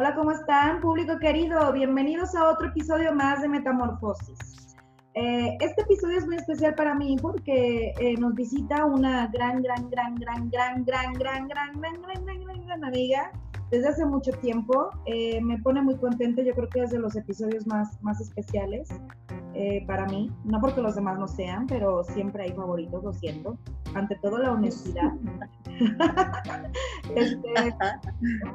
Hola, ¿cómo están? Público querido, bienvenidos a otro episodio más de Metamorfosis. Eh, este episodio es muy especial para mí porque eh, nos visita una gran, gran, gran, gran, gran, gran, gran, gran, gran, gran, gran, gran, gran amiga desde hace mucho tiempo. Eh, me pone muy contenta, yo creo que es de los episodios más, más especiales para mí. No porque los demás no sean, pero siempre hay favoritos, lo siento. Ante todo, la honestidad. este,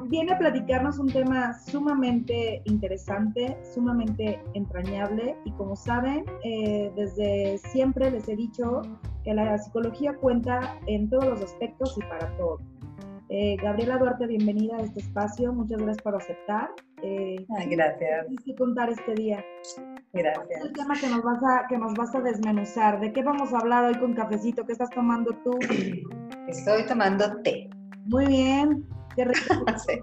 viene a platicarnos un tema sumamente interesante, sumamente entrañable y como saben, eh, desde siempre les he dicho que la psicología cuenta en todos los aspectos y para todo. Eh, Gabriela Duarte, bienvenida a este espacio. Muchas gracias por aceptar. Eh, gracias. que contar este día. Gracias. el tema que nos, vas a, que nos vas a desmenuzar? ¿De qué vamos a hablar hoy con cafecito? ¿Qué estás tomando tú? Estoy tomando té. Muy bien. Qué rico. sí.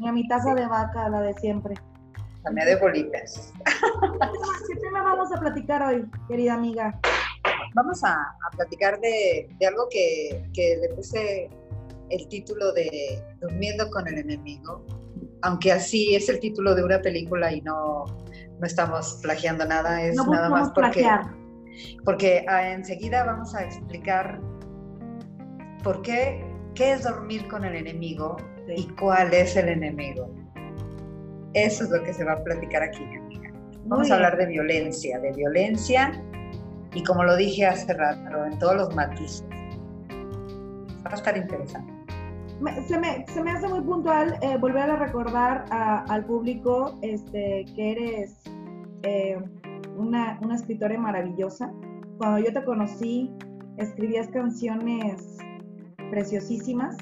mi taza de vaca, la de siempre. La de bolitas. ¿Qué tema vamos a platicar hoy, querida amiga? Vamos a, platicar de, algo que, que le puse el título de Durmiendo con el enemigo, aunque así es el título de una película y no, no estamos plagiando nada, es nada más porque, porque ah, enseguida vamos a explicar por qué, qué es dormir con el enemigo y cuál es el enemigo. Eso es lo que se va a platicar aquí, amiga. Vamos a hablar de violencia, de violencia y como lo dije hace rato, en todos los matices. Va a estar interesante se, me, se me hace muy puntual eh, volver a recordar al público este, que eres eh, una, una, escritora maravillosa. Cuando yo te conocí, escribías canciones preciosísimas.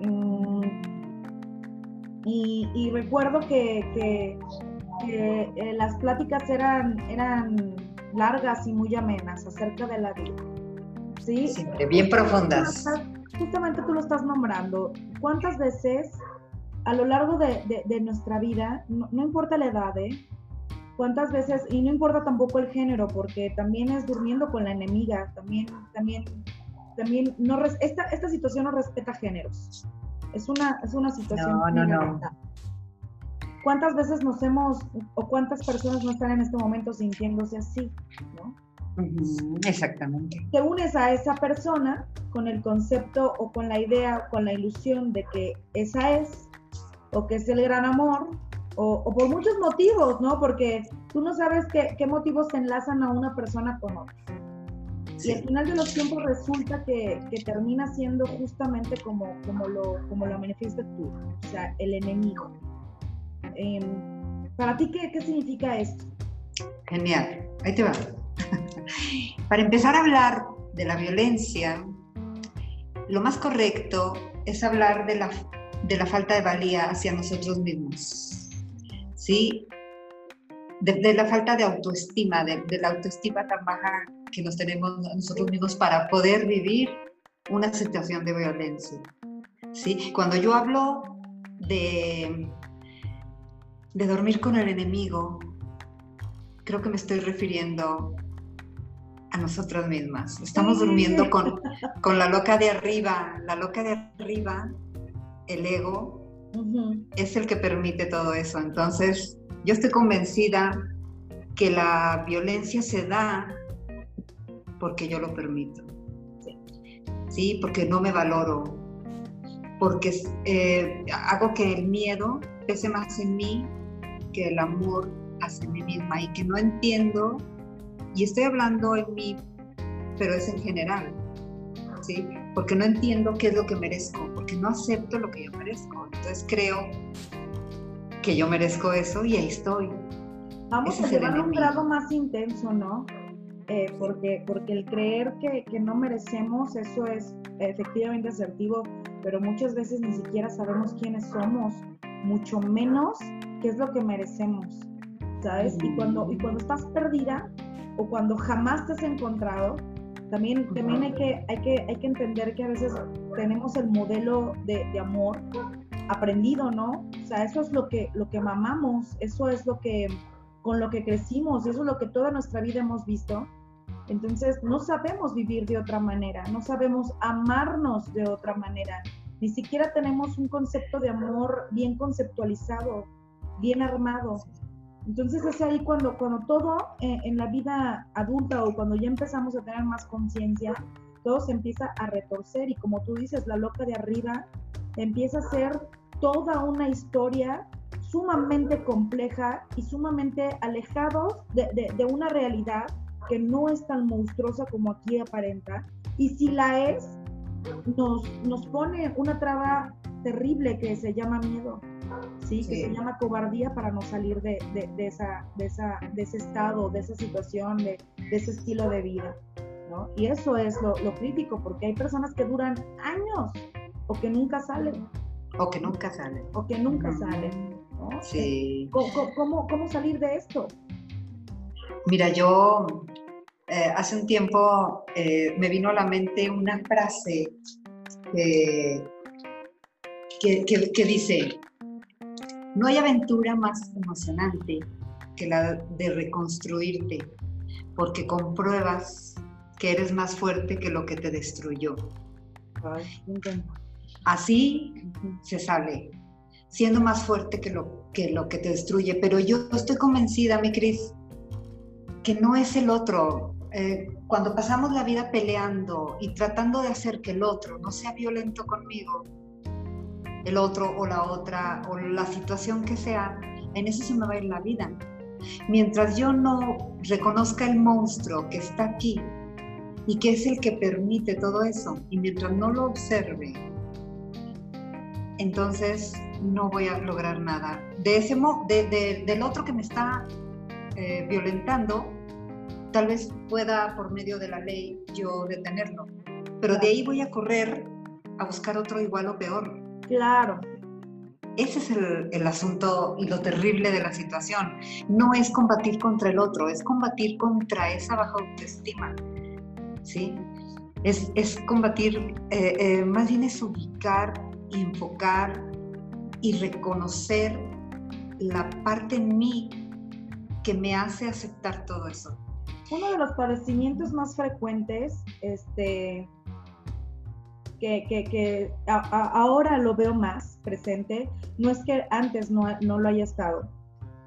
Mm, y, recuerdo que, que, eh, las pláticas eran, eran largas y muy amenas acerca de la vida. ¿sí? Siempre bien profundas justamente tú lo estás nombrando, ¿cuántas veces a lo largo de, nuestra vida, no, importa la edad, ¿eh? ¿Cuántas veces, y no importa tampoco el género, porque también es durmiendo con la enemiga, también, también, también, no, esta, esta situación no respeta géneros. Es una, es una situación. No, no, no. ¿Cuántas veces nos hemos, o cuántas personas no están en este momento sintiéndose así, ¿no? Exactamente. Te unes a esa persona con el concepto o con la idea, con la ilusión de que esa es, o que es el gran amor, o, por muchos motivos, ¿no? Porque tú no sabes qué, qué, motivos te enlazan a una persona con otra. Y al final de los tiempos resulta que, que, termina siendo justamente como, como, lo, como lo manifiestas tú, o sea, el enemigo. Em, ¿Para ti qué, qué significa esto? Genial, ahí te va. Para empezar a hablar de la violencia, lo más correcto es hablar de la, de la falta de valía hacia nosotros mismos. ¿Sí? De, la falta de autoestima, de, la autoestima tan baja que nos tenemos nosotros mismos para poder vivir una situación de violencia. ¿Sí? Cuando yo hablo de, de dormir con el enemigo, creo que me estoy refiriendo a nosotras mismas. Estamos durmiendo con, con la loca de arriba. La loca de arriba, el ego, es el que permite todo eso. Entonces, yo estoy convencida que la violencia se da porque yo lo permito. Sí, porque no me valoro, porque eh, hago que el miedo pese más en mí que el amor hacia mí misma y que no entiendo y estoy hablando en mí, pero es en general, ¿sí? Porque no entiendo qué es lo que merezco, porque no acepto lo que yo merezco. Entonces creo que yo merezco eso y ahí estoy. Vamos a llevar a un grado más intenso, ¿no? Eh, porque, porque el creer que, que, no merecemos, eso es efectivamente asertivo, pero muchas veces ni siquiera sabemos quiénes somos, mucho menos qué es lo que merecemos, ¿sabes? Y, cuando, y cuando estás perdida, o cuando jamás te has encontrado, también, también hay, que, hay, que, hay que entender que a veces tenemos el modelo de, de, amor aprendido, ¿no? O sea, eso es lo que, lo que mamamos, eso es lo que, con lo que crecimos, eso es lo que toda nuestra vida hemos visto. Entonces, no sabemos vivir de otra manera, no sabemos amarnos de otra manera. ni siquiera tenemos un concepto de amor bien conceptualizado, bien armado. Entonces es ahí cuando, cuando todo eh, en la vida adulta o cuando ya empezamos a tener más conciencia, todo se empieza a retorcer y como tú dices, la loca de arriba empieza a ser toda una historia sumamente compleja y sumamente alejados de, de, una realidad que no es tan monstruosa como aquí aparenta. Y si la es, nos, nos pone una traba terrible que se llama miedo, ¿sí? que se llama cobardía para no salir de, de, esa, de, esa, de ese estado, de esa situación, de, ese estilo de vida. ¿no? Y eso es lo, lo crítico, porque hay personas que duran años o que nunca salen. O que nunca salen. O que nunca salen. Sí. ¿Cómo, cómo, salir de esto? Mira, yo eh, hace un tiempo eh, me vino a la mente una frase que, que, dice, no hay aventura más emocionante que la de reconstruirte, porque compruebas que eres más fuerte que lo que te destruyó. Así se sale, siendo más fuerte que lo, que lo que te destruye. Pero yo estoy convencida, mi Cris, que no es el otro. Eh, cuando pasamos la vida peleando y tratando de hacer que el otro no sea violento conmigo, el otro o la otra o la situación que sea, en eso se me va a ir la vida. Mientras yo no reconozca el monstruo que está aquí y que es el que permite todo eso, y mientras no lo observe, entonces no voy a lograr nada. De ese de, del otro que me está eh, violentando, tal vez pueda por medio de la ley yo detenerlo, pero de ahí voy a correr a buscar otro igual o peor. Claro. Ese es el, el, asunto y lo terrible de la situación. No es combatir contra el otro, es combatir contra esa baja autoestima. ¿sí? Es, es combatir, eh, eh, más bien es ubicar y enfocar y reconocer la parte en mí que me hace aceptar todo eso. Uno de los padecimientos más frecuentes, este, que, que, que ahora lo veo más presente, no es que antes no, no, lo haya estado,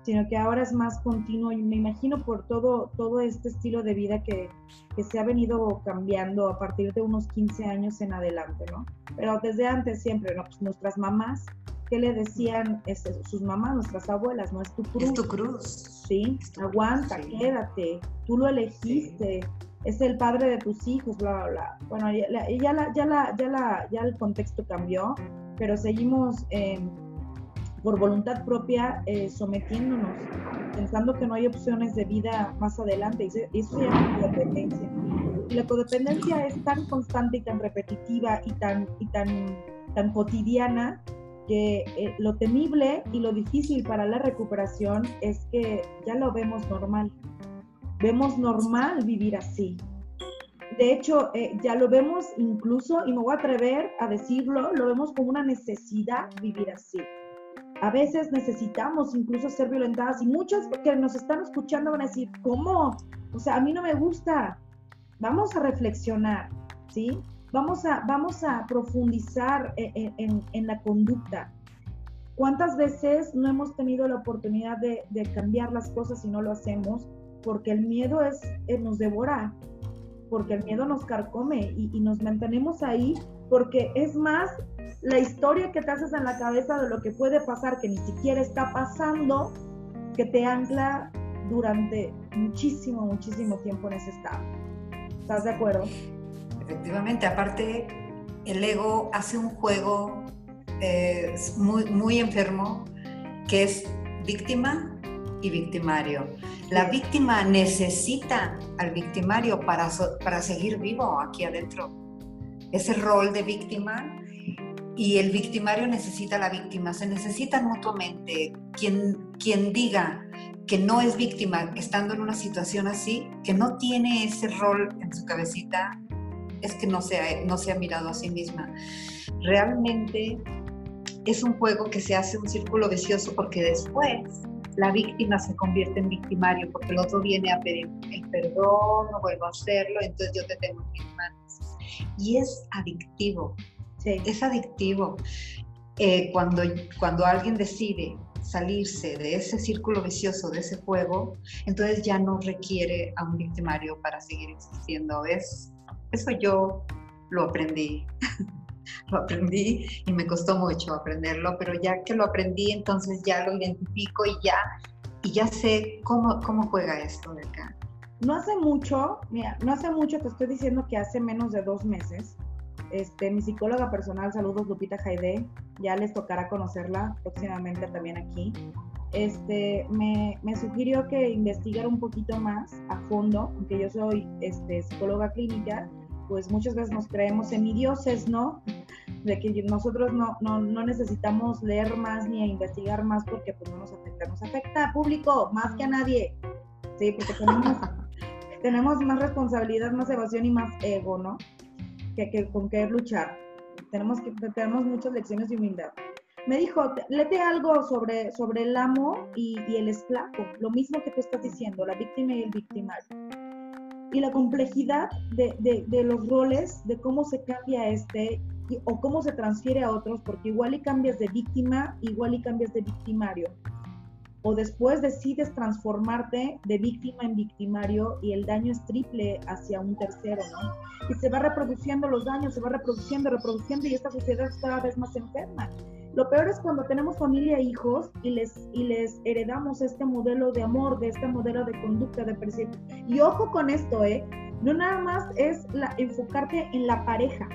sino que ahora es más continuo y me imagino por todo, todo este estilo de vida que, que se ha venido cambiando a partir de unos 15 años en adelante, ¿no? Pero desde antes siempre, ¿no? Pues nuestras mamás ¿qué le decían este, sus mamás, nuestras abuelas? No es tu cruz. Es tu cruz. Sí, aguanta, quédate, tú lo elegiste, es el padre de tus hijos, bla, bla, bla. Bueno, ya, ya, la, ya, la, ya, la, ya el contexto cambió, pero seguimos em, por voluntad propia eh, sometiéndonos, pensando que no hay opciones de vida más adelante, y eso se llama codependencia. Y la codependencia es tan constante y tan repetitiva y tan, y tan, tan cotidiana que eh, lo temible y lo difícil para la recuperación es que ya lo vemos normal. Vemos normal vivir así. De hecho, eh, ya lo vemos incluso, y me voy a atrever a decirlo, lo vemos como una necesidad vivir así. A veces necesitamos incluso ser violentadas y muchos que nos están escuchando van a decir, ¿cómo? O sea, a mí no me gusta. Vamos a reflexionar, ¿sí? Vamos a, vamos a profundizar e, e, en, la conducta. ¿Cuántas veces no hemos tenido la oportunidad de, cambiar las cosas y no lo hacemos? Porque el miedo es, eh, nos devora, porque el miedo nos carcome y, y, nos mantenemos ahí, porque es más la historia que te haces en la cabeza de lo que puede pasar, que ni siquiera está pasando, que te ancla durante muchísimo, muchísimo tiempo en ese estado. ¿Estás de acuerdo? Efectivamente, aparte el ego hace un juego eh, muy, muy enfermo que es víctima y victimario. La víctima necesita al victimario para, para seguir vivo aquí adentro. Ese rol de víctima y el victimario necesita a la víctima. Se necesitan mutuamente. Quien, quien diga que no es víctima estando en una situación así, que no tiene ese rol en su cabecita, es que no se, ha, no se ha mirado a sí misma. Realmente es un juego que se hace un círculo vicioso porque después la víctima se convierte en victimario porque el otro viene a pedir el perdón, no vuelvo a hacerlo, entonces yo te tengo en mis manos. Y es adictivo. Es adictivo. Eh, cuando, cuando alguien decide salirse de ese círculo vicioso, de ese juego, entonces ya no requiere a un victimario para seguir existiendo. Es, eso yo lo aprendí. lo aprendí y me costó mucho aprenderlo, pero ya que lo aprendí, entonces ya lo identifico y ya, y ya sé cómo, cómo juega esto de. No hace mucho, mira, no hace mucho, te estoy diciendo que hace menos de dos meses, este, mi psicóloga personal, saludos Lupita Jaide, ya les tocará conocerla próximamente también aquí. Este, me, me, sugirió que investigara un poquito más a fondo, aunque yo soy este, psicóloga clínica, pues muchas veces nos creemos semidioses, ¿no? De que nosotros no, no, no necesitamos leer más ni investigar más porque pues no nos afecta. Nos afecta público más que a nadie, ¿sí? Porque tenemos, tenemos más responsabilidad, más evasión y más ego, ¿no? que, con qué luchar. Tenemos, que, tenemos muchas lecciones de humildad. Me dijo, léete algo sobre, sobre el amo y, el esclavo, lo mismo que tú estás diciendo, la víctima y el victimario. Y la complejidad de, de, de los roles, de cómo se cambia este o cómo se transfiere a otros, porque igual y cambias de víctima, igual y cambias de victimario o después decides transformarte de víctima en victimario y el daño es triple hacia un tercero, ¿no? Y se va reproduciendo los daños, se va reproduciendo, reproduciendo y esta sociedad es cada vez más enferma. Lo peor es cuando tenemos familia e hijos y les, y les heredamos este modelo de amor, de este modelo de conducta, de percepción. Y ojo con esto, ¿eh? No nada más es la, enfocarte en la pareja.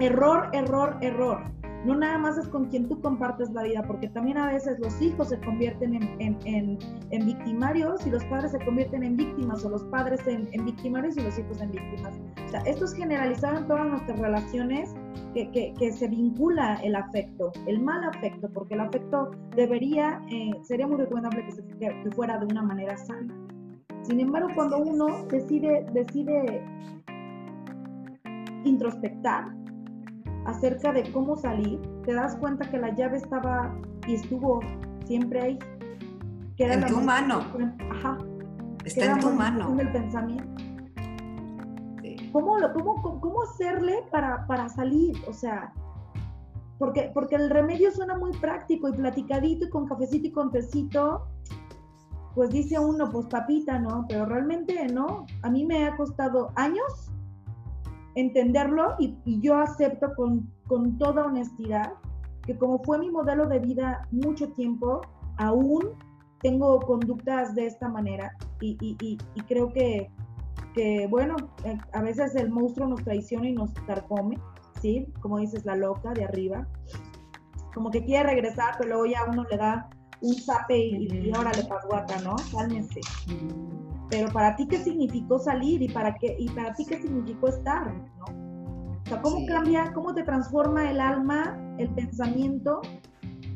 Error, error, error no nada más es con quien tú compartes la vida, porque también a veces los hijos se convierten en, victimarios y los padres se convierten en víctimas, o los padres en, victimarios y los hijos en víctimas. O sea, esto es generalizado en todas nuestras relaciones que, se vincula el afecto, el mal afecto, porque el afecto debería, eh, sería muy recomendable que, se, que fuera de una manera sana. Sin embargo, cuando uno decide, decide introspectar, acerca de cómo salir, te das cuenta que la llave estaba y estuvo siempre ahí. Que en tu mano. Ajá. Está en tu mano. En el pensamiento. ¿Cómo, cómo, cómo, hacerle para, para salir? O sea, porque, porque el remedio suena muy práctico y platicadito y con cafecito y con tecito, pues dice uno, pues papita, ¿no? Pero realmente no. A mí me ha costado años entenderlo y, yo acepto con, con, toda honestidad que como fue mi modelo de vida mucho tiempo, aún tengo conductas de esta manera y, y, y creo que, que, bueno, eh, a veces el monstruo nos traiciona y nos carcome, ¿sí? Como dices, la loca de arriba, como que quiere regresar, pero luego ya uno le da un zape y, ahora le pasguata, ¿no? Cálmense pero para ti qué significó salir y para qué y para ti qué significó estar, ¿no? O sea, cómo cambia, cómo te transforma el alma, el pensamiento,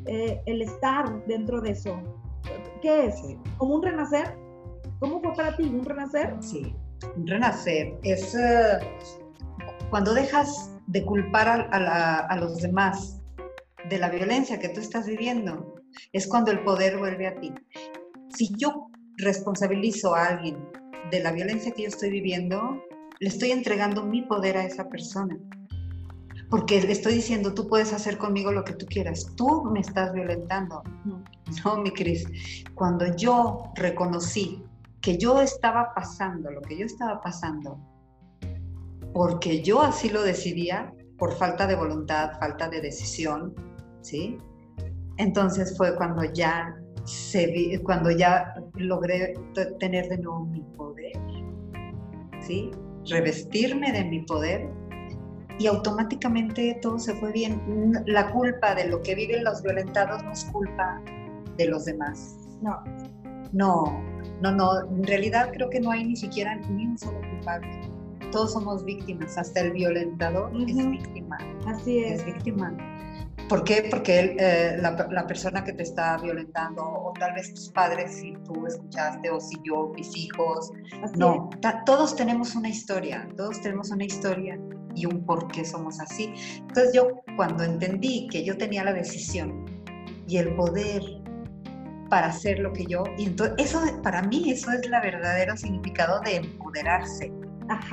eh, el estar dentro de eso. ¿Qué es? ¿Como un renacer? ¿Cómo fue para ti un renacer? Sí, un renacer es eh, cuando dejas de culpar a, a los demás de la violencia que tú estás viviendo, es cuando el poder vuelve a ti. Si yo responsabilizo a alguien de la violencia que yo estoy viviendo, le estoy entregando mi poder a esa persona. Porque le estoy diciendo, tú puedes hacer conmigo lo que tú quieras, tú me estás violentando. No, mi Cris. Cuando yo reconocí que yo estaba pasando lo que yo estaba pasando, porque yo así lo decidía, por falta de voluntad, falta de decisión, ¿sí? Entonces fue cuando ya se, cuando ya logré tener de nuevo mi poder, ¿sí? revestirme de mi poder y automáticamente todo se fue bien. La culpa de lo que viven los violentados no es culpa de los demás. No. No, no, no. En realidad creo que no hay ni siquiera ni un solo culpable. Todos somos víctimas, hasta el violentador es víctima. Así es. Es víctima. ¿Por qué? Porque eh, la, persona que te está violentando, o tal vez tus padres, si tú escuchaste, o si yo, mis hijos, no, todos tenemos una historia, todos tenemos una historia y un por qué somos así. Entonces yo cuando entendí que yo tenía la decisión y el poder para hacer lo que yo, y entonces eso para mí eso es el verdadero significado de empoderarse,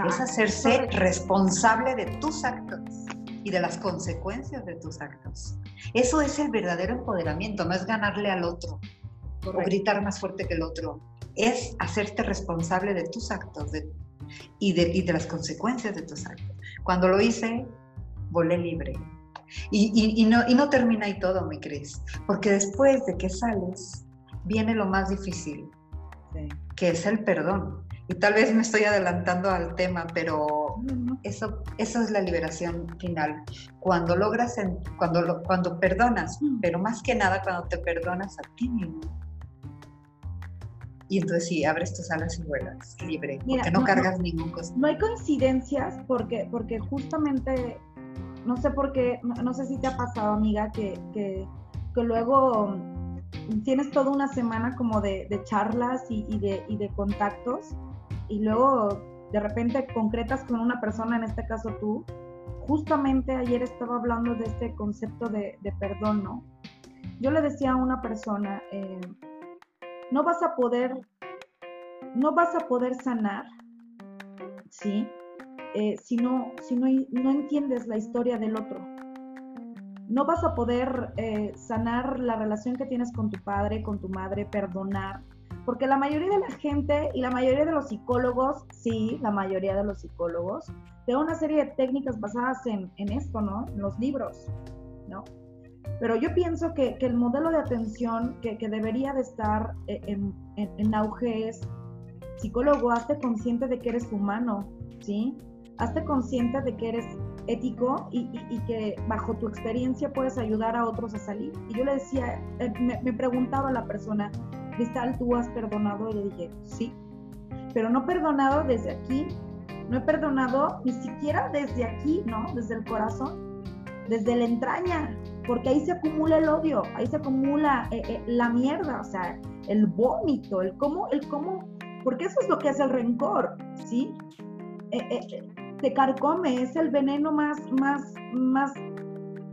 es hacerse responsable de tus actos y de las consecuencias de tus actos. Eso es el verdadero empoderamiento, no es ganarle al otro o gritar más fuerte que el otro, es hacerte responsable de tus actos y, de, y de las consecuencias de tus actos. Cuando lo hice, volé libre. Y, no, y no termina ahí todo, mi Cris, porque después de que sales, viene lo más difícil, que es el perdón. Y tal vez me estoy adelantando al tema, pero eso, eso es la liberación final. Cuando logras, cuando, cuando perdonas, pero más que nada cuando te perdonas a ti mismo. Y entonces sí, abres tus alas y vuelas libre, porque no, cargas ningún costo. No hay coincidencias porque, porque justamente no sé por qué, no, sé si te ha pasado, amiga, que, que, luego tienes toda una semana como de, charlas y, de, y, de, contactos y luego de repente concretas con una persona, en este caso tú. Justamente ayer estaba hablando de este concepto de, perdón, ¿no? Yo le decía a una persona, eh, no vas a poder, no vas a poder sanar, ¿sí? Eh, si, no, si no, no, entiendes la historia del otro. No vas a poder eh, sanar la relación que tienes con tu padre, con tu madre, perdonar, porque la mayoría de la gente y la mayoría de los psicólogos, sí, la mayoría de los psicólogos, te una serie de técnicas basadas en, en esto, ¿no? En los libros, ¿no? Pero yo pienso que, que el modelo de atención que, que debería de estar eh, en, en, en, auge es, psicólogo, hazte consciente de que eres humano, ¿sí? hazte consciente de que eres ético y, que bajo tu experiencia puedes ayudar a otros a salir. Y yo le decía, eh, me, preguntaba a la persona, Cristal, ¿tú has perdonado? Y le sí, pero no perdonado desde aquí, no he perdonado ni siquiera desde aquí, ¿no? Desde el corazón, desde la entraña, porque ahí se acumula el odio, ahí se acumula eh, eh, la mierda, o sea, el vómito, el cómo, el cómo, porque eso es lo que hace el rencor, ¿sí? te carcome, es el veneno más, más, más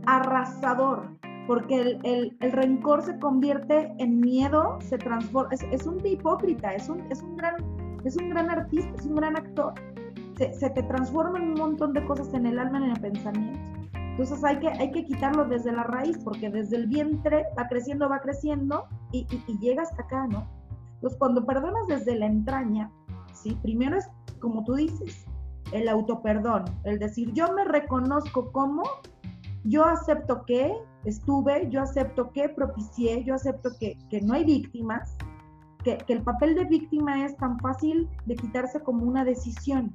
arrasador, porque el, el, rencor se convierte en miedo, se transforma, es, un hipócrita, es un, es, un gran, es un gran artista, es un gran actor. Se, se, te transforma en un montón de cosas en el alma, en el pensamiento. Entonces hay que, hay que quitarlo desde la raíz, porque desde el vientre va creciendo, va creciendo y, y, y llega hasta acá, ¿no? Entonces cuando perdonas desde la entraña, ¿sí? Primero es, como tú dices, el autoperdón, el decir, yo me reconozco como, yo acepto que estuve, yo acepto que propicié, yo acepto que, no hay víctimas, que, el papel de víctima es tan fácil de quitarse como una decisión,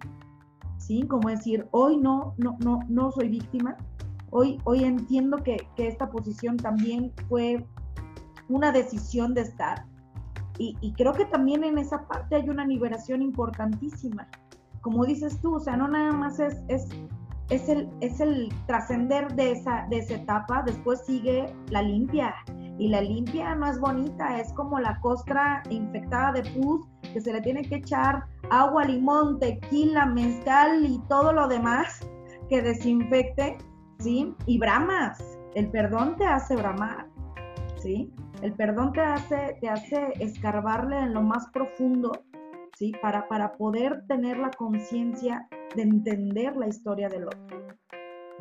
¿sí? Como decir, hoy no, no, no, no soy víctima, hoy, hoy entiendo que, que esta posición también fue una decisión de estar. Y, y creo que también en esa parte hay una liberación importantísima como dices tú, o sea, no nada más es, es, es el, es el trascender de esa, de esa etapa, después sigue la limpia. Y la limpia no es bonita, es como la costra infectada de pus que se le tiene que echar agua, limón, tequila, mezcal y todo lo demás que desinfecte, ¿sí? Y bramas. El perdón te hace bramar, ¿sí? El perdón te hace, te hace escarbarle en lo más profundo para, para poder tener la conciencia de entender la historia del otro.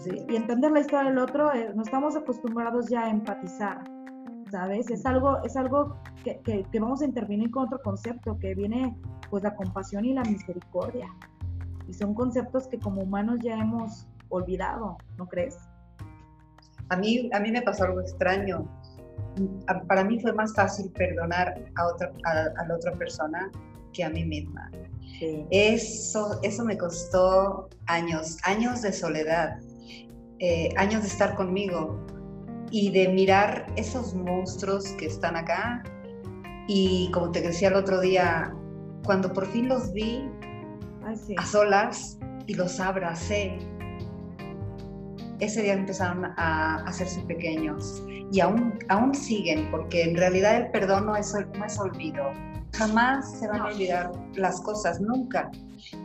Y entender la historia del otro, eh, no estamos acostumbrados ya a empatizar, ¿sabes? Es algo, es algo que, que, vamos a intervenir con otro concepto, que viene pues la compasión y la misericordia. Y son conceptos que como humanos ya hemos olvidado, ¿no crees? A mí, a mí me pasó algo extraño. Para mí fue más fácil perdonar a, otra, a la otra persona que a mí misma. Eso, eso me costó años, años de soledad, eh, años de estar conmigo y de mirar esos monstruos que están acá. Y como te decía el otro día, cuando por fin los vi a solas y los abracé, ese día empezaron a hacerse pequeños y aún, aún siguen, porque en realidad el perdón no es, no es olvido, Jamás se van a olvidar las cosas, nunca.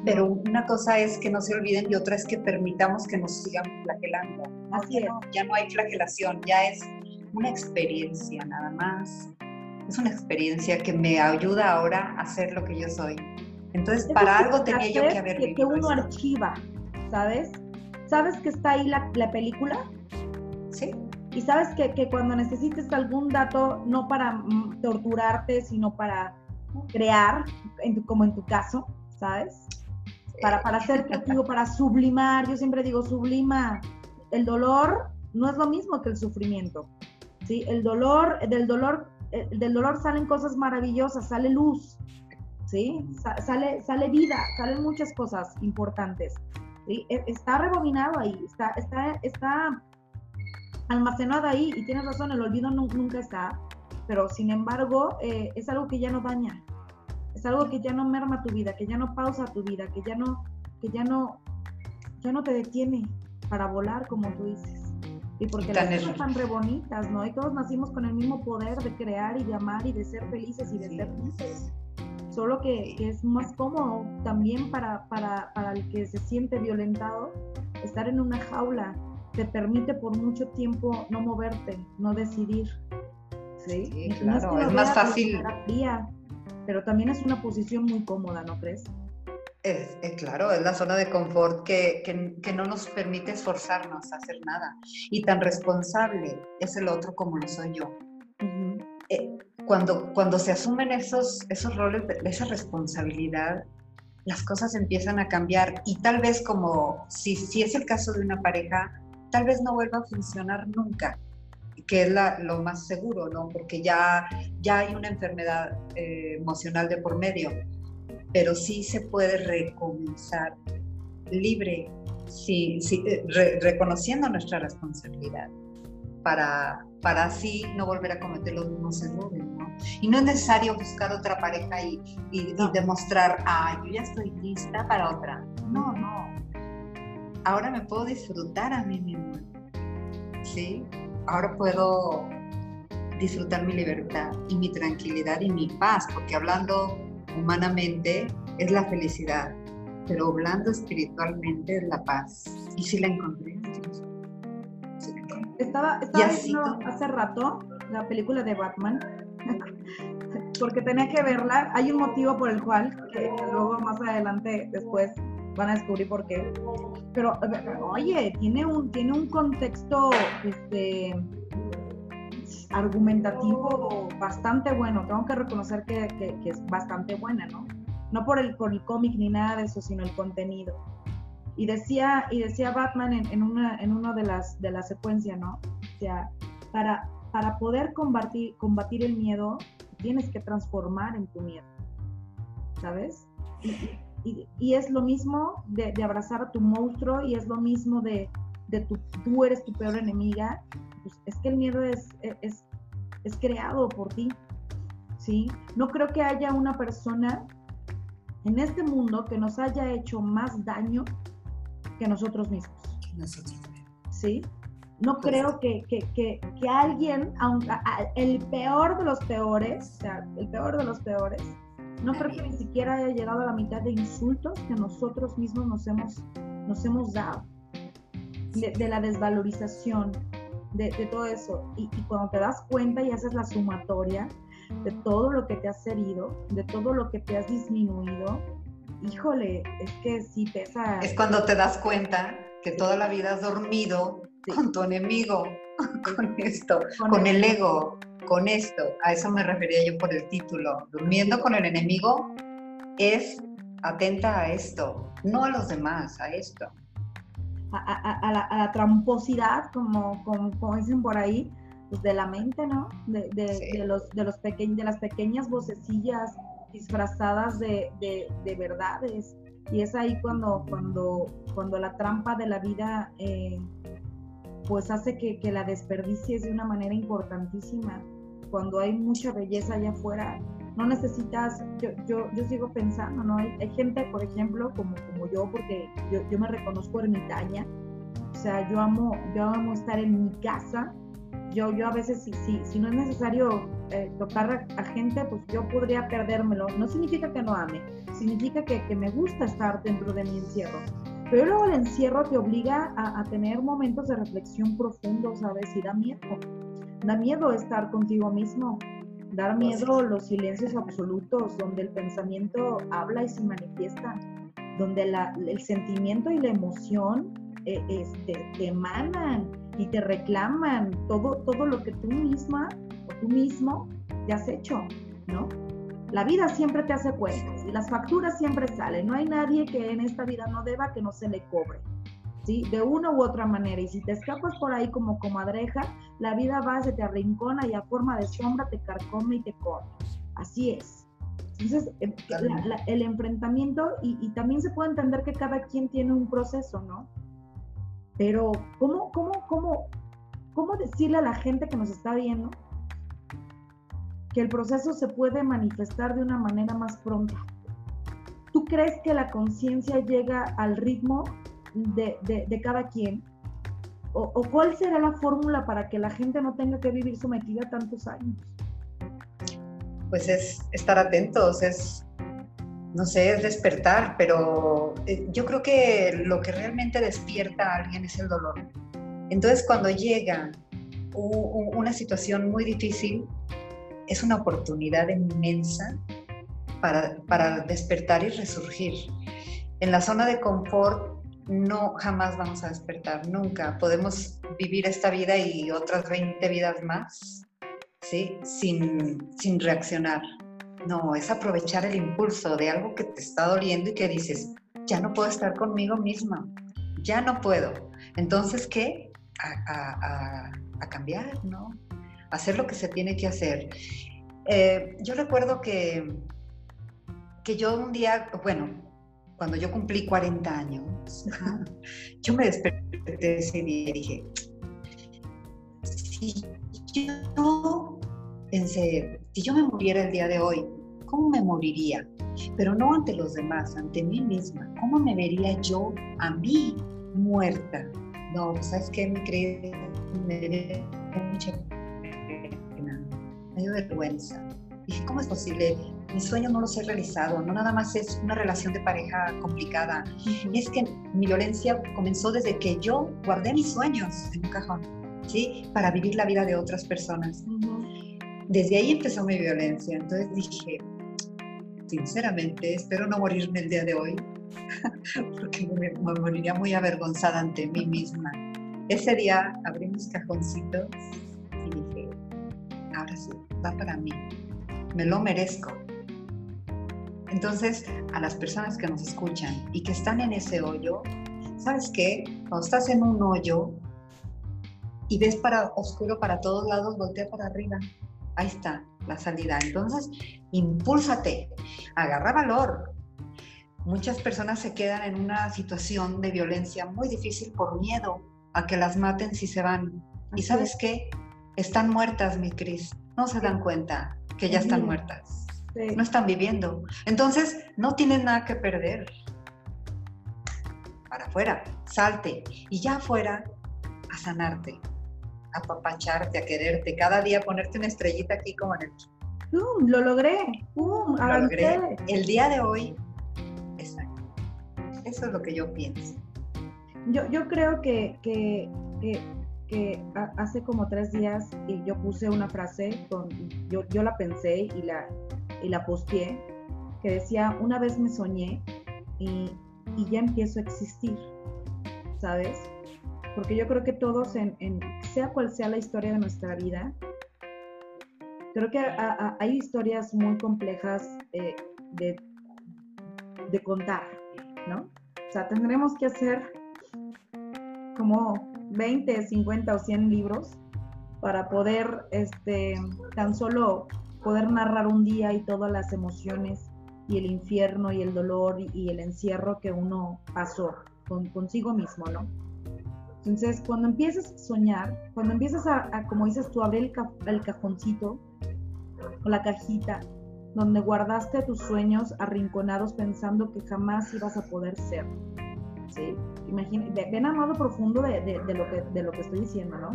Pero una cosa es que no se olviden y otra es que permitamos que nos sigan flagelando. Así ya, no, ya no hay flagelación, ya es una experiencia nada más. Es una experiencia que me ayuda ahora a ser lo que yo soy. Entonces, para algo tenía yo que haber vivido. Que uno archiva, ¿sabes? ¿sabes que está ahí la, la película? Sí. Y sabes que, que, cuando necesites algún dato, no para mm, torturarte, sino para crear, en como en tu caso, ¿sabes? Para, para ser creativo, para sublimar. Yo siempre digo, sublima. El dolor no es lo mismo que el sufrimiento. ¿sí? El dolor, del dolor, eh, del dolor salen cosas maravillosas, sale luz, ¿sí? sale, sale vida, salen muchas cosas importantes. ¿sí? E, está rebobinado ahí, está, está, está almacenado ahí y tienes razón, el olvido nunca está, pero sin embargo eh, es algo que ya no daña, es algo que ya no merma tu vida, que ya no pausa tu vida, que ya no, que ya no, ya no te detiene para volar como tú dices. Y porque las cosas están re bonitas, ¿no? Y todos nacimos con el mismo poder de crear y de amar y de ser felices y de ser felices. Solo que, es más cómodo también para, para, para el que se siente violentado estar en una jaula te permite por mucho tiempo no moverte, no decidir. Sí, claro, es, más fácil. pero también es una posición muy cómoda, ¿no crees? Es, claro, es la zona de confort que, que, no nos permite esforzarnos a hacer nada. Y tan responsable es el otro como lo soy yo. Eh, cuando, cuando se asumen esos, esos roles, esa responsabilidad, las cosas empiezan a cambiar. Y tal vez como si, si es el caso de una pareja, tal vez no vuelva a funcionar nunca, que es lo más seguro, ¿no? Porque ya, ya hay una enfermedad eh, emocional de por medio, pero sí se puede recomenzar libre, sí, sí, eh, reconociendo nuestra responsabilidad para, para así no volver a cometer los mismos errores, ¿no? Y no es necesario buscar otra pareja y, y, y demostrar, ah, yo ya estoy lista para otra. No, no, ahora me puedo disfrutar a mí mismo. ¿Sí? Ahora puedo disfrutar mi libertad y mi tranquilidad y mi paz, porque hablando humanamente es la felicidad, pero hablando espiritualmente es la paz. Y sí la encontré. Estaba, estaba viendo hace rato la película de Batman, porque tenía que verla. Hay un motivo por el cual, que luego más adelante, después van a descubrir por qué. Pero, oye, tiene un, tiene un contexto este, argumentativo bastante bueno. Tengo que reconocer que, es bastante buena, ¿no? No por el, por el cómic ni nada de eso, sino el contenido. Y decía, y decía Batman en, en una, en una de las de la secuencia, ¿no? O sea, para, para poder combatir, combatir el miedo, tienes que transformar en tu miedo. ¿Sabes? Y, y, es lo mismo de, abrazar a tu monstruo y es lo mismo de, de tu, tú eres tu peor enemiga. Pues es que el miedo es, es, es creado por ti. ¿sí? No creo que haya una persona en este mundo que nos haya hecho más daño que nosotros mismos. Nosotros ¿Sí? No pues creo que, que, que, que alguien, aunque, el peor de los peores, o sea, el peor de los peores, no creo que ni siquiera haya llegado a la mitad de insultos que nosotros mismos nos hemos, nos hemos dado, de, la desvalorización, de, todo eso. Y, cuando te das cuenta y haces la sumatoria de todo lo que te has herido, de todo lo que te has disminuido, híjole, es que sí pesa. Es cuando te das cuenta que toda la vida has dormido con tu enemigo, con esto, con, el ego, con esto, a eso me refería yo por el título, durmiendo con el enemigo es atenta a esto, no a los demás, a esto. A, la, tramposidad, como, como, dicen por ahí, pues de la mente, ¿no? De, los, de, los de las pequeñas vocecillas disfrazadas de, verdades. Y es ahí cuando, cuando, cuando la trampa de la vida eh, pues hace que, que la desperdicies de una manera importantísima cuando hay mucha belleza allá afuera, no necesitas, yo, yo, yo sigo pensando, ¿no? Hay, gente, por ejemplo, como, como yo, porque yo, yo, me reconozco ermitaña, o sea, yo amo, yo amo estar en mi casa, yo, yo a veces, si, si, si no es necesario eh, tocar a, gente, pues yo podría perdérmelo. No significa que no ame, significa que, que me gusta estar dentro de mi encierro. Pero luego el encierro te obliga a, a tener momentos de reflexión profundo, ¿sabes? Y da miedo Da miedo estar contigo mismo, dar miedo los silencios absolutos, donde el pensamiento habla y se manifiesta, donde el sentimiento y la emoción eh, este, te emanan y te reclaman todo, todo lo que tú misma o tú mismo te has hecho, ¿no? La vida siempre te hace cuentas y las facturas siempre salen. No hay nadie que en esta vida no deba que no se le cobre. ¿Sí? De una u otra manera. Y si te escapas por ahí como comadreja, la vida va, se te arrincona y a forma de sombra te carcome y te come. Así es. Entonces, em, el enfrentamiento, y, y, también se puede entender que cada quien tiene un proceso, ¿no? Pero, ¿cómo, cómo, cómo, cómo decirle a la gente que nos está viendo que el proceso se puede manifestar de una manera más pronta. ¿Tú crees que la conciencia llega al ritmo de, de, cada quien? O, ¿O, cuál será la fórmula para que la gente no tenga que vivir sometida tantos años? Pues es estar atentos, es, no sé, es despertar, pero eh, yo creo que lo que realmente despierta a alguien es el dolor. Entonces cuando llega una situación muy difícil, es una oportunidad inmensa para, para despertar y resurgir. En la zona de confort no jamás vamos a despertar, nunca. Podemos vivir esta vida y otras 20 vidas más, ¿sí? Sin, sin reaccionar. No, es aprovechar el impulso de algo que te está doliendo y que dices, ya no puedo estar conmigo misma, ya no puedo. Entonces, ¿qué? A, cambiar, ¿no? hacer lo que se tiene que hacer. Eh, yo recuerdo que, que yo un día, bueno, cuando yo cumplí 40 años, yo me desperté ese día y dije, si yo pensé, si yo me muriera el día de hoy, ¿cómo me moriría? Pero no ante los demás, ante mí misma. ¿Cómo me vería yo a mí muerta? No, ¿sabes qué? Me creí, me mucha me dio vergüenza. Dije, ¿cómo es posible? Mi sueño no los he realizado, no nada más es una relación de pareja complicada. Es que mi violencia comenzó desde que yo guardé mis sueños en un cajón, ¿sí? Para vivir la vida de otras personas. Desde ahí empezó mi violencia. Entonces dije, sinceramente, espero no morirme el día de hoy, porque me, me moriría muy avergonzada ante mí misma. Ese día abrí mis cajoncitos y dije, ahora sí, va para mí, me lo merezco. Entonces, a las personas que nos escuchan y que están en ese hoyo, ¿sabes qué? Cuando estás en un hoyo y ves para oscuro para todos lados, voltea para arriba. Ahí está la salida. Entonces, impúlsate, agarra valor. Muchas personas se quedan en una situación de violencia muy difícil por miedo a que las maten si se van. ¿Y sabes qué? Están muertas, mi Cris no se dan cuenta que ya están muertas. No están viviendo. Entonces, no tienen nada que perder. Para afuera, salte. Y ya afuera, a sanarte, a papacharte, a quererte. Cada día ponerte una estrellita aquí como en el... lo logré. ¡Pum! Lo logré. El día de hoy, exacto. Eso es lo que yo pienso. Yo, yo creo que, que, que que hace como tres días yo puse una frase, con, yo, yo la pensé y la, y la posteé, que decía, una vez me soñé y, y ya empiezo a existir, ¿sabes? Porque yo creo que todos, en, sea cual sea la historia de nuestra vida, creo que hay historias muy complejas eh, de, de contar, ¿no? O sea, tendremos que hacer como 20, 50 o 100 libros para poder este, tan solo poder narrar un día y todas las emociones y el infierno y el dolor y, el encierro que uno pasó con, consigo mismo, ¿no? Entonces, cuando empiezas a soñar, cuando empiezas a, como dices tú, abrir el, el cajoncito o la cajita donde guardaste tus sueños arrinconados pensando que jamás ibas a poder ser, ¿sí? ven a modo profundo de, de, lo que, de lo que estoy diciendo, ¿no?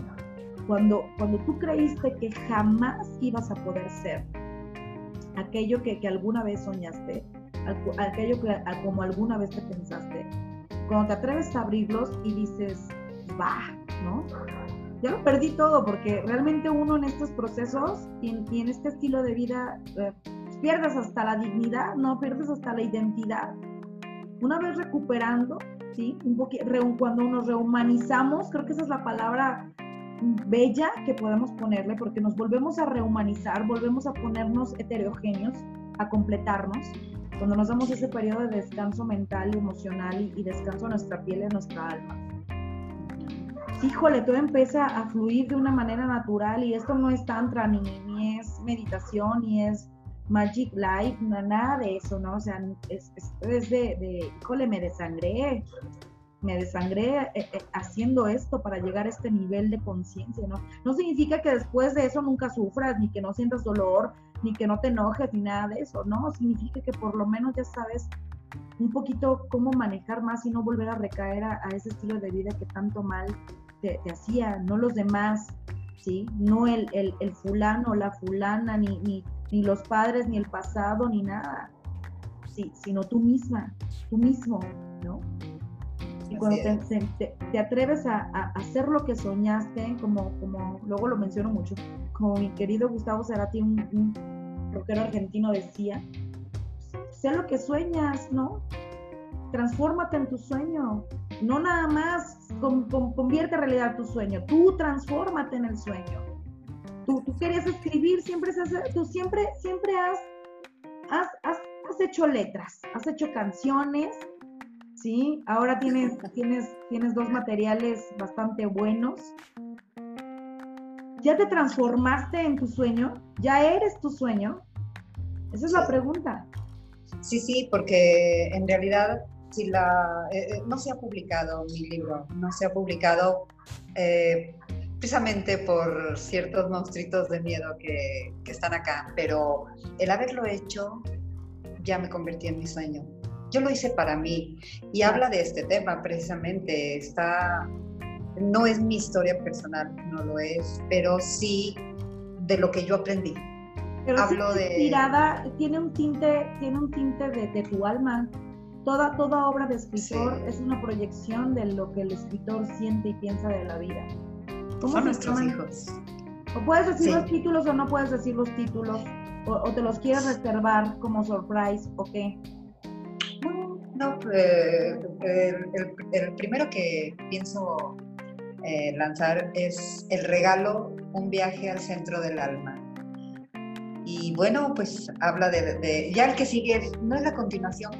Cuando, cuando tú creíste que jamás ibas a poder ser aquello que, que alguna vez soñaste, aquello que como alguna vez te pensaste, cuando te atreves a abrirlos y dices, va, ¿no? Ya lo perdí todo porque realmente uno en estos procesos y en, este estilo de vida eh, pierdes hasta la dignidad, no pierdes hasta la identidad. Una vez recuperando, ¿sí? Un cuando nos rehumanizamos, creo que esa es la palabra bella que podemos ponerle, porque nos volvemos a rehumanizar, volvemos a ponernos heterogéneos, a completarnos, cuando nos damos ese periodo de descanso mental emocional y, descanso a nuestra piel y a nuestra alma. Híjole, todo empieza a fluir de una manera natural y esto no es tantra, ni, ni es meditación, ni es Magic Life, nada de eso, ¿no? O sea, es, es, de, de, híjole, me desangré, me desangré eh, eh, haciendo esto para llegar a este nivel de conciencia, ¿no? No significa que después de eso nunca sufras, ni que no sientas dolor, ni que no te enojes, ni nada de eso, ¿no? Significa que por lo menos ya sabes un poquito cómo manejar más y no volver a recaer a, ese estilo de vida que tanto mal te, hacía, no los demás, ¿sí? No el, el, el fulano, la fulana, ni, ni, ni los padres, ni el pasado, ni nada, sí, sino tú misma, tú mismo, ¿no? Cuando te, atreves a, hacer lo que soñaste, como, como luego lo menciono mucho, como mi querido Gustavo Cerati, un, un rockero argentino, decía, sé lo que sueñas, ¿no? Transfórmate en tu sueño. No nada más convierte en realidad tu sueño, tú transfórmate en el sueño. Tú, tú querías escribir, siempre, tú siempre, siempre has, has, has, has hecho letras, has hecho canciones, ¿sí? Ahora tienes, tienes, tienes dos materiales bastante buenos. ¿Ya te transformaste en tu sueño? ¿Ya eres tu sueño? Esa es la pregunta. Sí, sí, porque en realidad si la, eh, eh, no se ha publicado mi libro, no se ha publicado eh, precisamente por ciertos monstruitos de miedo que, que, están acá, pero el haberlo hecho ya me convertí en mi sueño yo lo hice para mí y habla de este tema precisamente. Está, no es mi historia personal, no lo es, pero sí de lo que yo aprendí. Pero Hablo de inspirada, tiene un tinte, tiene un tinte de, tu alma. Toda, toda obra de escritor es una proyección de lo que el escritor siente y piensa de la vida. ¿Cómo Son nuestros hijos. O puedes decir los títulos o no puedes decir los títulos, o, o te los quieres reservar como surprise, o qué. Eh, el, primero que pienso eh, lanzar es el regalo, un viaje al centro del alma. Y bueno, pues habla de, ya el que sigue, no es la continuación,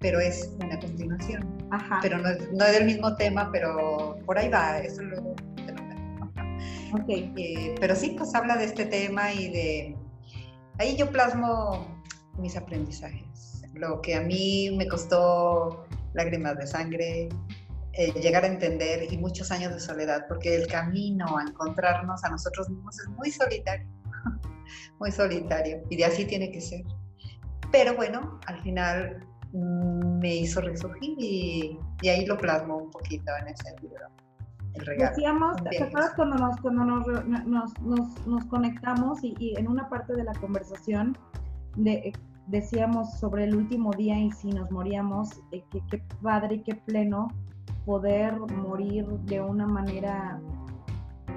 pero es una continuación. Ajá. Pero no es, no es del mismo tema, pero por ahí va, eso luego te lo okay. Eh, pero sí, pues habla de este tema y de, ahí yo plasmo mis aprendizajes lo que a mí me costó lágrimas de sangre, eh, llegar a entender y muchos años de soledad, porque el camino a encontrarnos a nosotros mismos es muy solitario, muy solitario, y de así tiene que ser. Pero bueno, al final mm, me hizo resurgir y, ahí lo plasmo un poquito en ese libro. El regalo. Decíamos, ¿te acuerdas cuando nos, cuando nos, nos, nos, conectamos y, y, en una parte de la conversación de decíamos sobre el último día y si nos moríamos, eh, que qué padre y qué pleno poder morir de una manera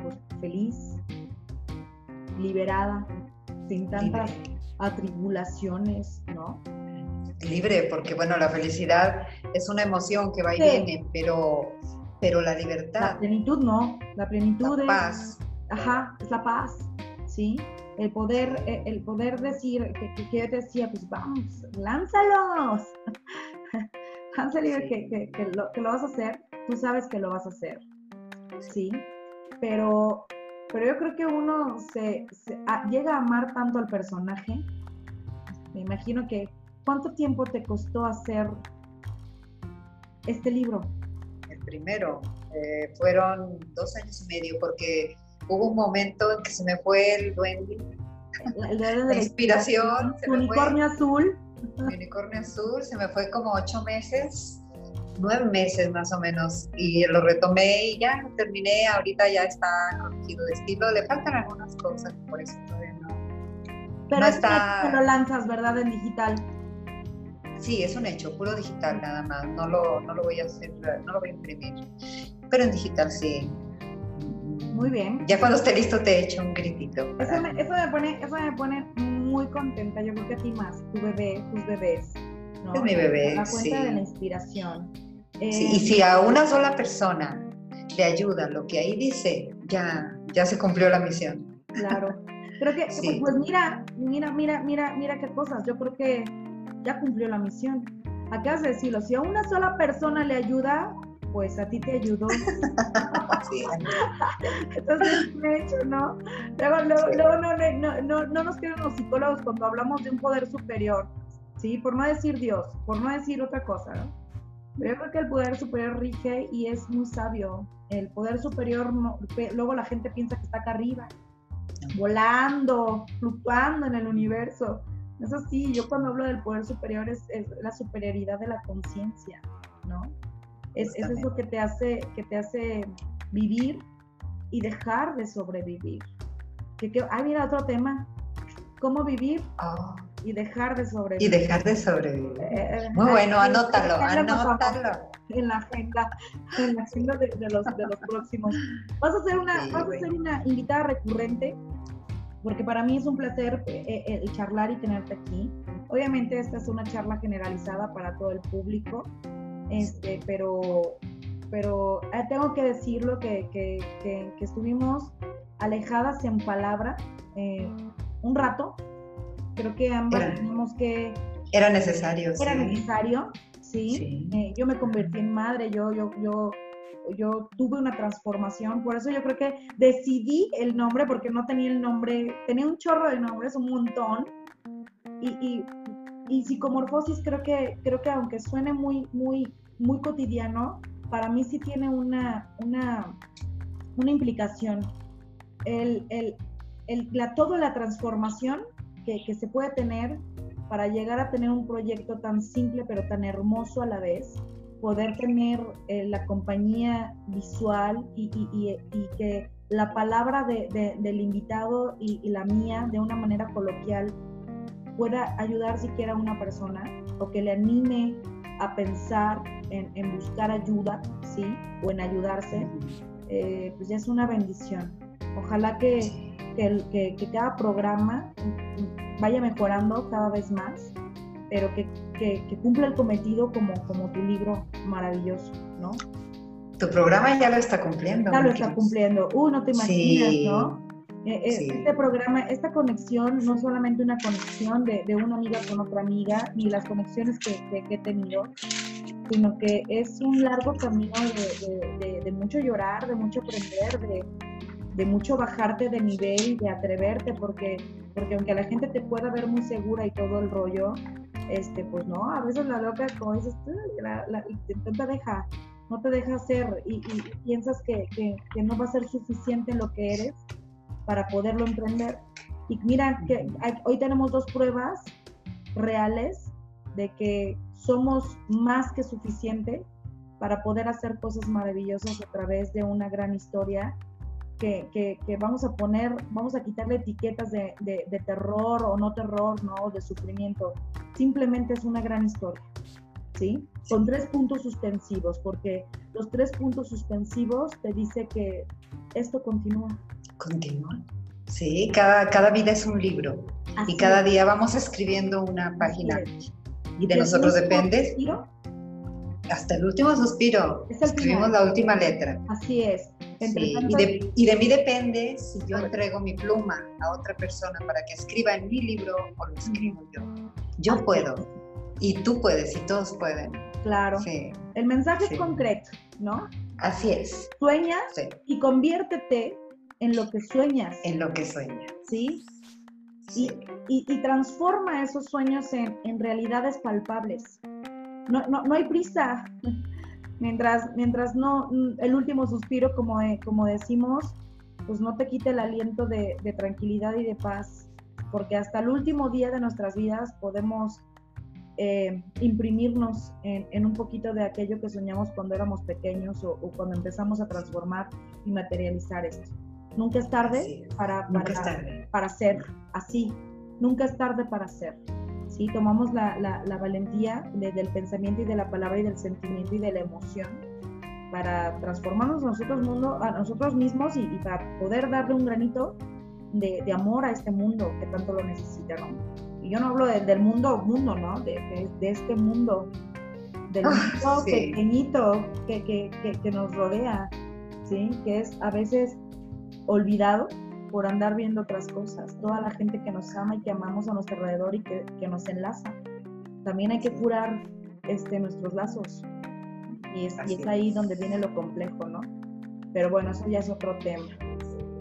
pues, feliz, liberada, sin tantas atribulaciones, ¿no? Libre, porque bueno, la felicidad es una emoción que va y viene, pero, pero la libertad. La plenitud no, la plenitud la paz. Ajá, es la paz, ¿sí? El poder, eh, el poder decir, que, que, yo te decía, pues vamos, lánzalos, lánzalos que, que, que, lo, que lo vas a hacer, tú sabes que lo vas a hacer, ¿sí? Pero, pero yo creo que uno se, ah, llega a amar tanto al personaje, me imagino que, ¿cuánto tiempo te costó hacer este libro? El primero, eh, fueron dos años y medio, porque hubo un momento en que se me fue el duende, la inspiración. unicornio azul. unicornio azul, se me fue como ocho meses, nueve meses más o menos, y lo retomé y ya lo terminé, ahorita ya está corregido de estilo, le faltan algunas cosas, por eso todavía no. Pero no está... lo lanzas, ¿verdad? En digital. Sí, es un hecho, puro digital nada más, no lo, no lo voy a hacer, no lo voy a imprimir, pero en digital sí, muy bien. Ya cuando esté listo te echo un gritito. Eso me, eso me, pone, eso me pone muy contenta. Yo creo que a ti más, tu bebé, tus bebés. Es mi bebé. La cuenta de la inspiración. y si a una sola persona le ayuda lo que ahí dice, ya, ya se cumplió la misión. Claro. Creo que, pues, pues mira, mira, mira, mira, mira qué cosas. Yo creo que ya cumplió la misión. Acabas de decirlo, si a una sola persona le ayuda, pues a ti te ayudó. Entonces, de hecho, ¿no? Luego, luego, no, no, no, no, nos quedan los psicólogos cuando hablamos de un poder superior, ¿sí? Por no decir Dios, por no decir otra cosa, ¿no? Pero yo creo que el poder superior rige y es muy sabio. El poder superior, luego la gente piensa que está acá arriba, volando, fluctuando en el universo. Eso sí, yo cuando hablo del poder superior es, la superioridad de la conciencia, ¿no? Es, es, eso que te hace, que te hace vivir y dejar de sobrevivir. Que, que, ah, mira, otro tema. ¿Cómo vivir? Oh. Y dejar de sobrevivir. Y dejar de sobrevivir. Eh, eh, Muy bueno, anótalo, anótalo. En la agenda, en la agenda de, los, de los próximos. Vas a ser una, vas a ser una invitada recurrente porque para mí es un placer eh, el charlar y tenerte aquí. Obviamente esta es una charla generalizada para todo el público, este, pero, pero eh, tengo que decirlo que, que, que, estuvimos alejadas en palabra eh, un rato. Creo que ambas teníamos que... Era necesario. Era necesario, sí. sí. yo me convertí en madre, yo, yo, yo, yo tuve una transformación. Por eso yo creo que decidí el nombre porque no tenía el nombre, tenía un chorro de nombres, un montón. Y, y, y psicomorfosis creo que, creo que aunque suene muy, muy muy cotidiano, para mí sí tiene una, una, una implicación. El, el, el, la, toda la transformación que, que, se puede tener para llegar a tener un proyecto tan simple pero tan hermoso a la vez, poder tener eh, la compañía visual y, y, y, que la palabra de, del invitado y, la mía de una manera coloquial pueda ayudar siquiera a una persona o que le anime a pensar en, buscar ayuda, ¿sí? O en ayudarse, eh, pues ya es una bendición. Ojalá que, que, que, cada programa vaya mejorando cada vez más, pero que, que, cumpla el cometido como, como tu libro maravilloso, ¿no? Tu programa ya lo está cumpliendo. Ya lo está cumpliendo. Uh, no te imaginas, ¿no? Eh, eh, este programa, esta conexión, no solamente una conexión de, de una amiga con otra amiga, ni las conexiones que, que, he tenido, sino que es un largo camino de, de mucho llorar, de mucho aprender, de, mucho bajarte de nivel, de atreverte, porque, porque aunque la gente te pueda ver muy segura y todo el rollo, este, pues no, a veces la loca, como dices, la, la, no te deja, no te deja hacer y, y piensas que, que, que no va a ser suficiente lo que eres para poderlo emprender. Y mira que hoy tenemos dos pruebas reales de que somos más que suficiente para poder hacer cosas maravillosas a través de una gran historia que, que, vamos a poner, vamos a quitarle etiquetas de, de, terror o no terror, no, de sufrimiento. Simplemente es una gran historia, ¿sí? Con tres puntos suspensivos, porque los tres puntos suspensivos te dice que esto continúa. Continúa. Sí, cada, cada vida es un libro y cada día vamos escribiendo una página. Y de nosotros depende. Suspiro? Hasta el último suspiro. Escribimos la última letra. Así es. Sí, y, de, y, de, mí depende si yo entrego mi pluma a otra persona para que escriba en mi libro o lo escribo yo. Yo puedo. Y tú puedes y todos pueden. Claro. Sí. El mensaje es concreto, ¿no? Así es. Sueñas y conviértete en lo que sueñas. En lo que sueñas. ¿Sí? Y, y, transforma esos sueños en, en realidades palpables. No, no, no, hay prisa. Mientras, mientras no, el último suspiro, como, como decimos, pues no te quite el aliento de, de, tranquilidad y de paz, porque hasta el último día de nuestras vidas podemos eh, imprimirnos en, en, un poquito de aquello que soñamos cuando éramos pequeños o, o cuando empezamos a transformar y materializar esto. Nunca es tarde, para, para, ser así. Nunca es tarde para ser. ¿sí? Tomamos la, la, valentía del pensamiento y de la palabra y del sentimiento y de la emoción para transformarnos nosotros, mundo, a nosotros mismos y, para poder darle un granito de, de, amor a este mundo que tanto lo necesita. ¿no? Y yo no hablo del mundo, mundo, ¿no? De, de, este mundo del mundo pequeñito que, que, que, nos rodea, ¿sí? Que es a veces olvidado por andar viendo otras cosas. Toda la gente que nos ama y que amamos a nuestro alrededor y que, que nos enlaza. También hay que curar este, nuestros lazos. Y es, y es ahí donde viene lo complejo, ¿no? Pero bueno, eso ya es otro tema.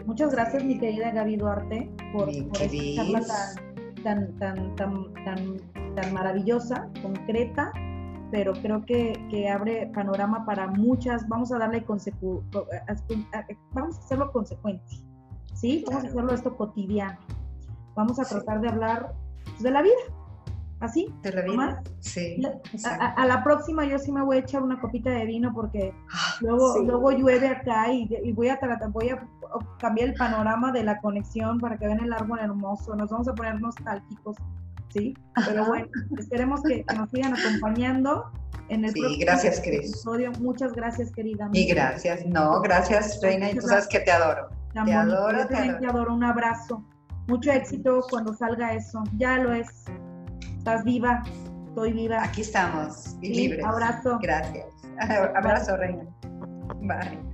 Muchas gracias, mi querida Gaby Duarte, por, por esta charla tan, tan, tan, tan, tan, maravillosa, concreta, pero creo que, que, abre panorama para muchas. Vamos a darle consecu vamos a hacerlo consecuente, ¿sí? Vamos a hacerlo esto cotidiano. Vamos a tratar de hablar pues, de la vida, ¿Así? ¿De la vida? Sí. A, la próxima yo sí me voy a echar una copita de vino porque ah, luego, luego llueve acá y, voy a tratar, voy a cambiar el panorama de la conexión para que vean el árbol hermoso. Nos vamos a poner nostálgicos, ¿sí? Pero bueno, esperemos que, nos sigan acompañando en el sí, gracias, Cris. episodio. Muchas gracias, querida. Y gracias. No, gracias, Reina. Y tú sabes que te adoro. te adoro, te adoro. te adoro. Un abrazo. Mucho éxito cuando salga eso. Ya lo es. Estás viva, estoy viva. Aquí estamos, y libres. Abrazo. Gracias. Abrazo, Reina. Bye.